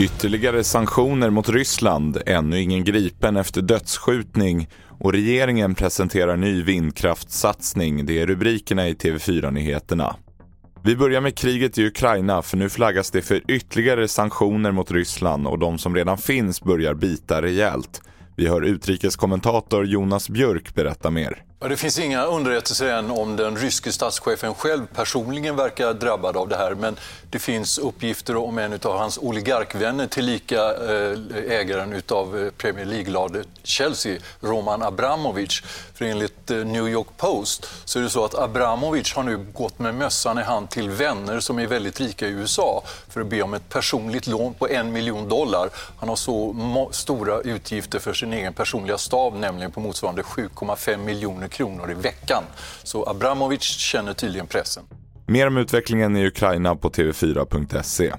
Ytterligare sanktioner mot Ryssland, ännu ingen gripen efter dödsskjutning och regeringen presenterar ny vindkraftssatsning. Det är rubrikerna i TV4-nyheterna. Vi börjar med kriget i Ukraina för nu flaggas det för ytterligare sanktioner mot Ryssland och de som redan finns börjar bita rejält. Vi hör utrikeskommentator Jonas Björk berätta mer. Det finns inga underrättelser än om den ryske statschefen själv personligen verkar drabbad av det här. Men det finns uppgifter om en av hans oligarkvänner, tillika eh, ägaren av eh, Premier League-laget Chelsea, Roman Abramovic. För enligt eh, New York Post så är det så att Abramovic har nu gått med mössan i hand till vänner som är väldigt rika i USA för att be om ett personligt lån på en miljon dollar. Han har så stora utgifter för sin egen personliga stab, nämligen på motsvarande 7,5 miljoner kronor i veckan. Så Abramovic känner tydligen pressen. Mer om utvecklingen i Ukraina på tv4.se.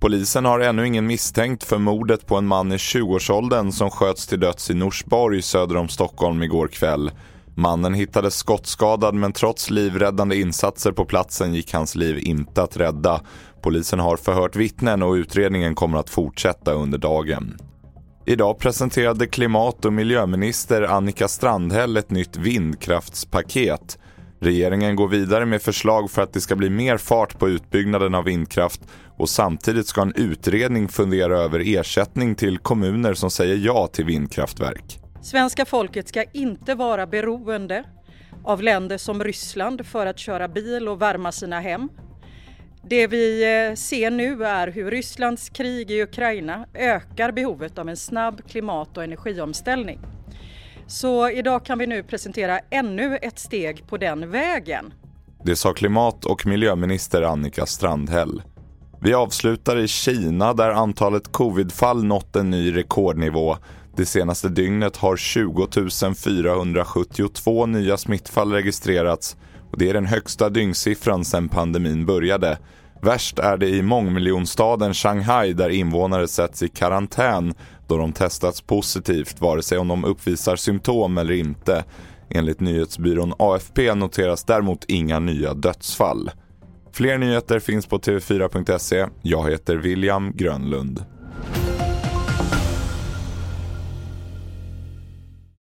Polisen har ännu ingen misstänkt för mordet på en man i 20-årsåldern som sköts till döds i Norsborg söder om Stockholm igår kväll. Mannen hittades skottskadad men trots livräddande insatser på platsen gick hans liv inte att rädda. Polisen har förhört vittnen och utredningen kommer att fortsätta under dagen. Idag presenterade klimat och miljöminister Annika Strandhäll ett nytt vindkraftspaket. Regeringen går vidare med förslag för att det ska bli mer fart på utbyggnaden av vindkraft och samtidigt ska en utredning fundera över ersättning till kommuner som säger ja till vindkraftverk. Svenska folket ska inte vara beroende av länder som Ryssland för att köra bil och värma sina hem. Det vi eh, ser nu är hur Rysslands krig i Ukraina ökar behovet av en snabb klimat och energiomställning. Så idag kan vi nu presentera ännu ett steg på den vägen. Det sa klimat och miljöminister Annika Strandhäll. Vi avslutar i Kina där antalet covidfall nått en ny rekordnivå. Det senaste dygnet har 20 472 nya smittfall registrerats och det är den högsta dygnssiffran sedan pandemin började. Värst är det i mångmiljonstaden Shanghai där invånare sätts i karantän då de testats positivt vare sig om de uppvisar symptom eller inte. Enligt nyhetsbyrån AFP noteras däremot inga nya dödsfall. Fler nyheter finns på tv4.se. Jag heter William Grönlund.